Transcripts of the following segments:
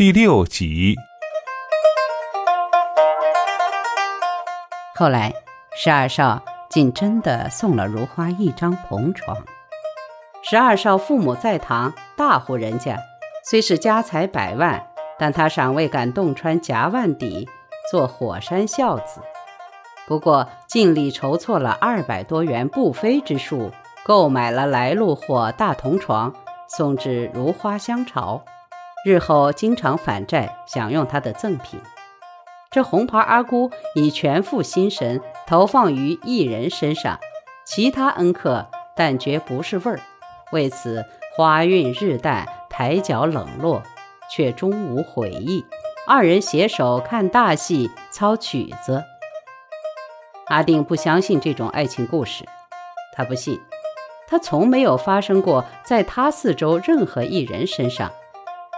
第六集。后来，十二少竟真的送了如花一张红床。十二少父母在堂，大户人家，虽是家财百万，但他尚未敢洞穿夹万底，做火山孝子。不过，尽力筹措了二百多元不菲之数，购买了来路货大铜床，送至如花乡朝。日后经常返债，享用他的赠品。这红牌阿姑已全副心神投放于一人身上，其他恩客但觉不是味儿。为此花运日淡，抬脚冷落，却终无悔意。二人携手看大戏，操曲子。阿定不相信这种爱情故事，他不信，他从没有发生过在他四周任何一人身上。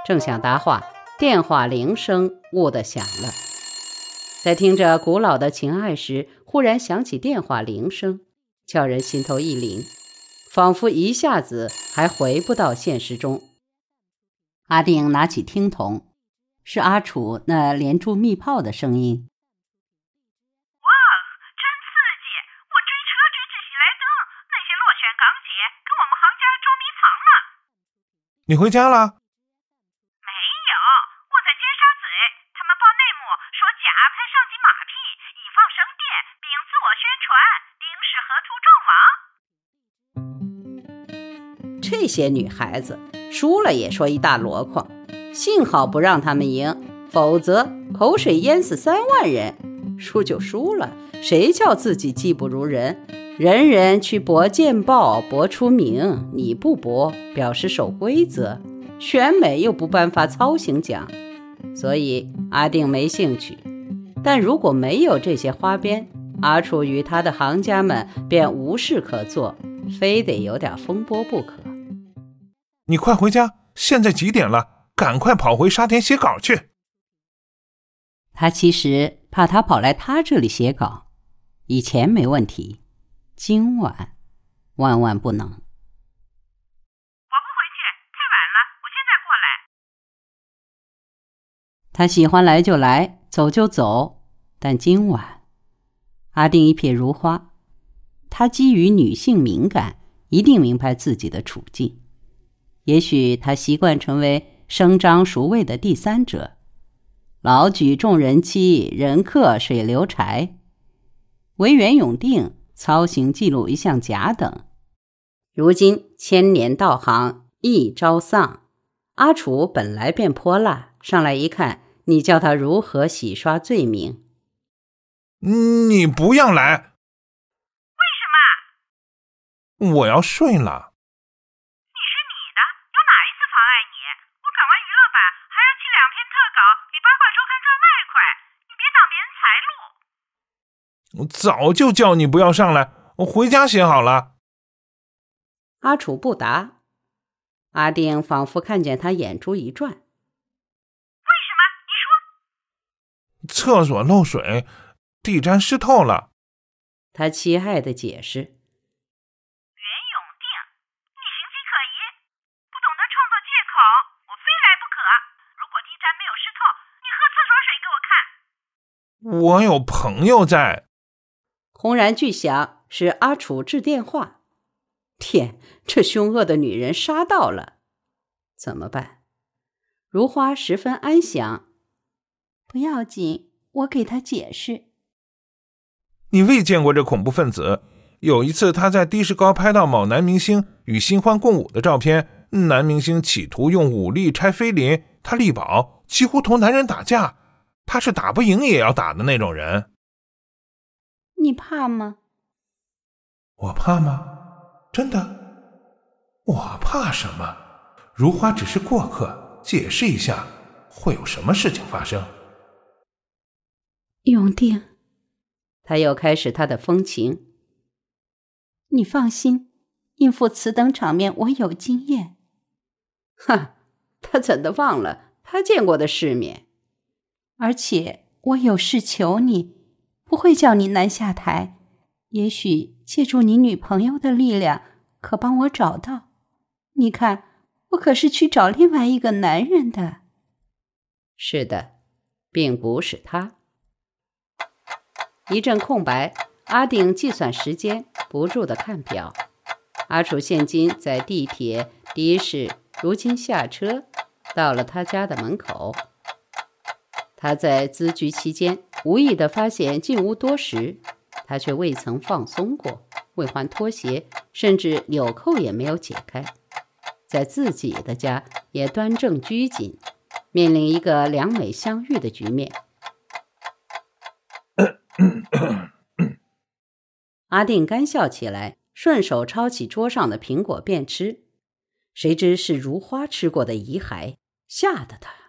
正想答话，电话铃声兀的响了。在听着古老的情爱时，忽然响起电话铃声，叫人心头一凛，仿佛一下子还回不到现实中。阿定拿起听筒，是阿楚那连珠密炮的声音。哇，真刺激！这些女孩子输了也说一大箩筐，幸好不让他们赢，否则口水淹死三万人。输就输了，谁叫自己技不如人？人人去搏见报，搏出名，你不搏，表示守规则。选美又不颁发操行奖，所以阿定没兴趣。但如果没有这些花边，阿楚与他的行家们便无事可做，非得有点风波不可。你快回家！现在几点了？赶快跑回沙田写稿去。他其实怕他跑来他这里写稿，以前没问题，今晚万万不能。我不回去，太晚了，我现在过来。他喜欢来就来，走就走，但今晚，阿定一瞥如花，他基于女性敏感，一定明白自己的处境。也许他习惯成为声张熟味的第三者，老举众人妻，人客水流柴，为元永定操行记录一项甲等。如今千年道行一朝丧，阿楚本来便泼辣，上来一看，你叫他如何洗刷罪名？你不要来！为什么？我要睡了。我早就叫你不要上来，我回家写好了。阿楚不答，阿定仿佛看见他眼珠一转。为什么？你说。厕所漏水，地毡湿透了。他凄爱的解释。袁永定，你行迹可疑，不懂得创作借口，我非来不可。如果地毡没有湿透，你喝厕所水给我看。我有朋友在。轰然巨响，是阿楚致电话。天，这凶恶的女人杀到了，怎么办？如花十分安详。不要紧，我给她解释。你未见过这恐怖分子。有一次，他在的士高拍到某男明星与新欢共舞的照片，男明星企图用武力拆菲林，他力保，几乎同男人打架。他是打不赢也要打的那种人。你怕吗？我怕吗？真的？我怕什么？如花只是过客，解释一下，会有什么事情发生？永定，他又开始他的风情。你放心，应付此等场面，我有经验。哈，他怎的忘了他见过的世面？而且我有事求你。不会叫你难下台，也许借助你女朋友的力量，可帮我找到。你看，我可是去找另外一个男人的。是的，并不是他。一阵空白，阿定计算时间，不住的看表。阿楚现今在地铁的士，如今下车，到了他家的门口。他在咨居期间，无意的发现进屋多时，他却未曾放松过，未换拖鞋，甚至纽扣也没有解开，在自己的家也端正拘谨，面临一个两美相遇的局面。阿定干笑起来，顺手抄起桌上的苹果便吃，谁知是如花吃过的遗骸，吓得他。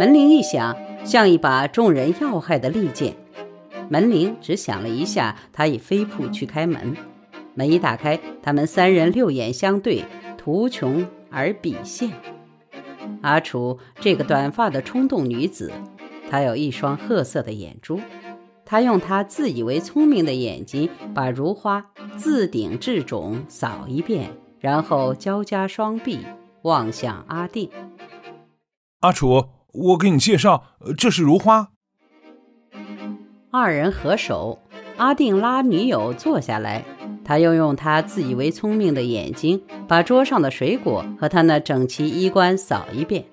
门铃一响，像一把众人要害的利剑。门铃只响了一下，他已飞扑去开门。门一打开，他们三人六眼相对，图穷而鄙见。阿楚这个短发的冲动女子，她有一双褐色的眼珠。她用她自以为聪明的眼睛，把如花自顶至踵扫一遍，然后交加双臂望向阿定。阿楚。我给你介绍，这是如花。二人合手，阿定拉女友坐下来，他又用他自以为聪明的眼睛，把桌上的水果和他那整齐衣冠扫一遍，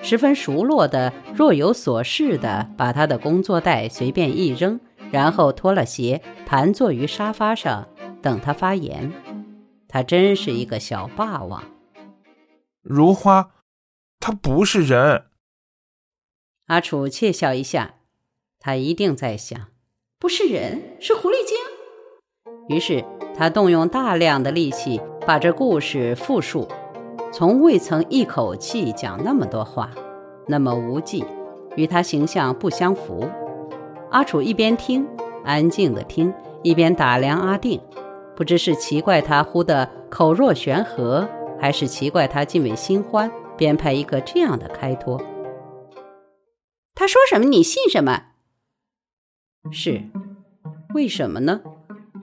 十分熟络的，若有所事的，把他的工作袋随便一扔，然后脱了鞋，盘坐于沙发上，等他发言。他真是一个小霸王。如花，他不是人。阿楚窃笑一下，他一定在想，不是人，是狐狸精。于是他动用大量的力气把这故事复述，从未曾一口气讲那么多话，那么无忌，与他形象不相符。阿楚一边听，安静的听，一边打量阿定，不知是奇怪他忽的口若悬河，还是奇怪他竟为新欢编排一个这样的开脱。他说什么，你信什么？是，为什么呢？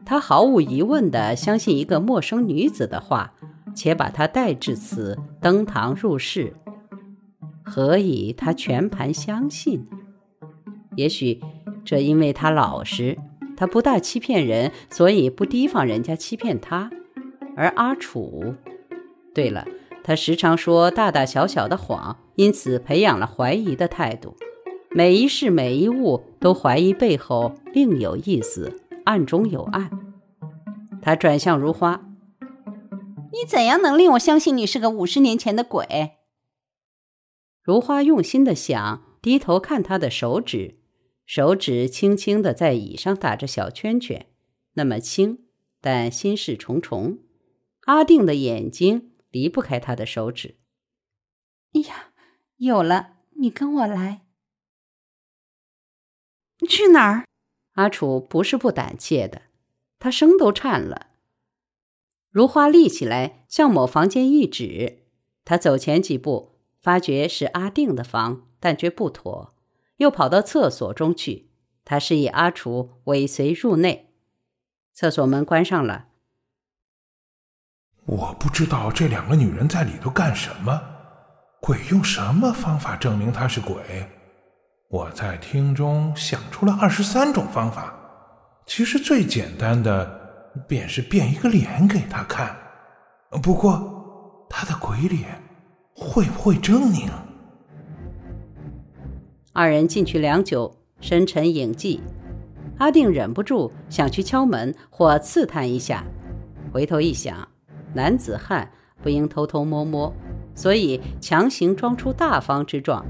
他毫无疑问的相信一个陌生女子的话，且把她带至此登堂入室。何以他全盘相信？也许这因为他老实，他不大欺骗人，所以不提防人家欺骗他。而阿楚，对了，他时常说大大小小的谎，因此培养了怀疑的态度。每一事每一物都怀疑背后另有意思，暗中有暗。他转向如花：“你怎样能令我相信你是个五十年前的鬼？”如花用心的想，低头看他的手指，手指轻轻的在椅上打着小圈圈，那么轻，但心事重重。阿定的眼睛离不开他的手指。哎呀，有了，你跟我来。去哪儿？阿楚不是不胆怯的，他声都颤了。如花立起来，向某房间一指。他走前几步，发觉是阿定的房，但觉不妥，又跑到厕所中去。他示意阿楚尾随入内。厕所门关上了。我不知道这两个女人在里头干什么。鬼用什么方法证明她是鬼？我在厅中想出了二十三种方法，其实最简单的便是变一个脸给他看。不过他的鬼脸会不会狰狞？二人进去良久，深沉影寂。阿定忍不住想去敲门或刺探一下，回头一想，男子汉不应偷偷摸摸，所以强行装出大方之状。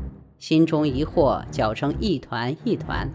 心中疑惑搅成一团一团。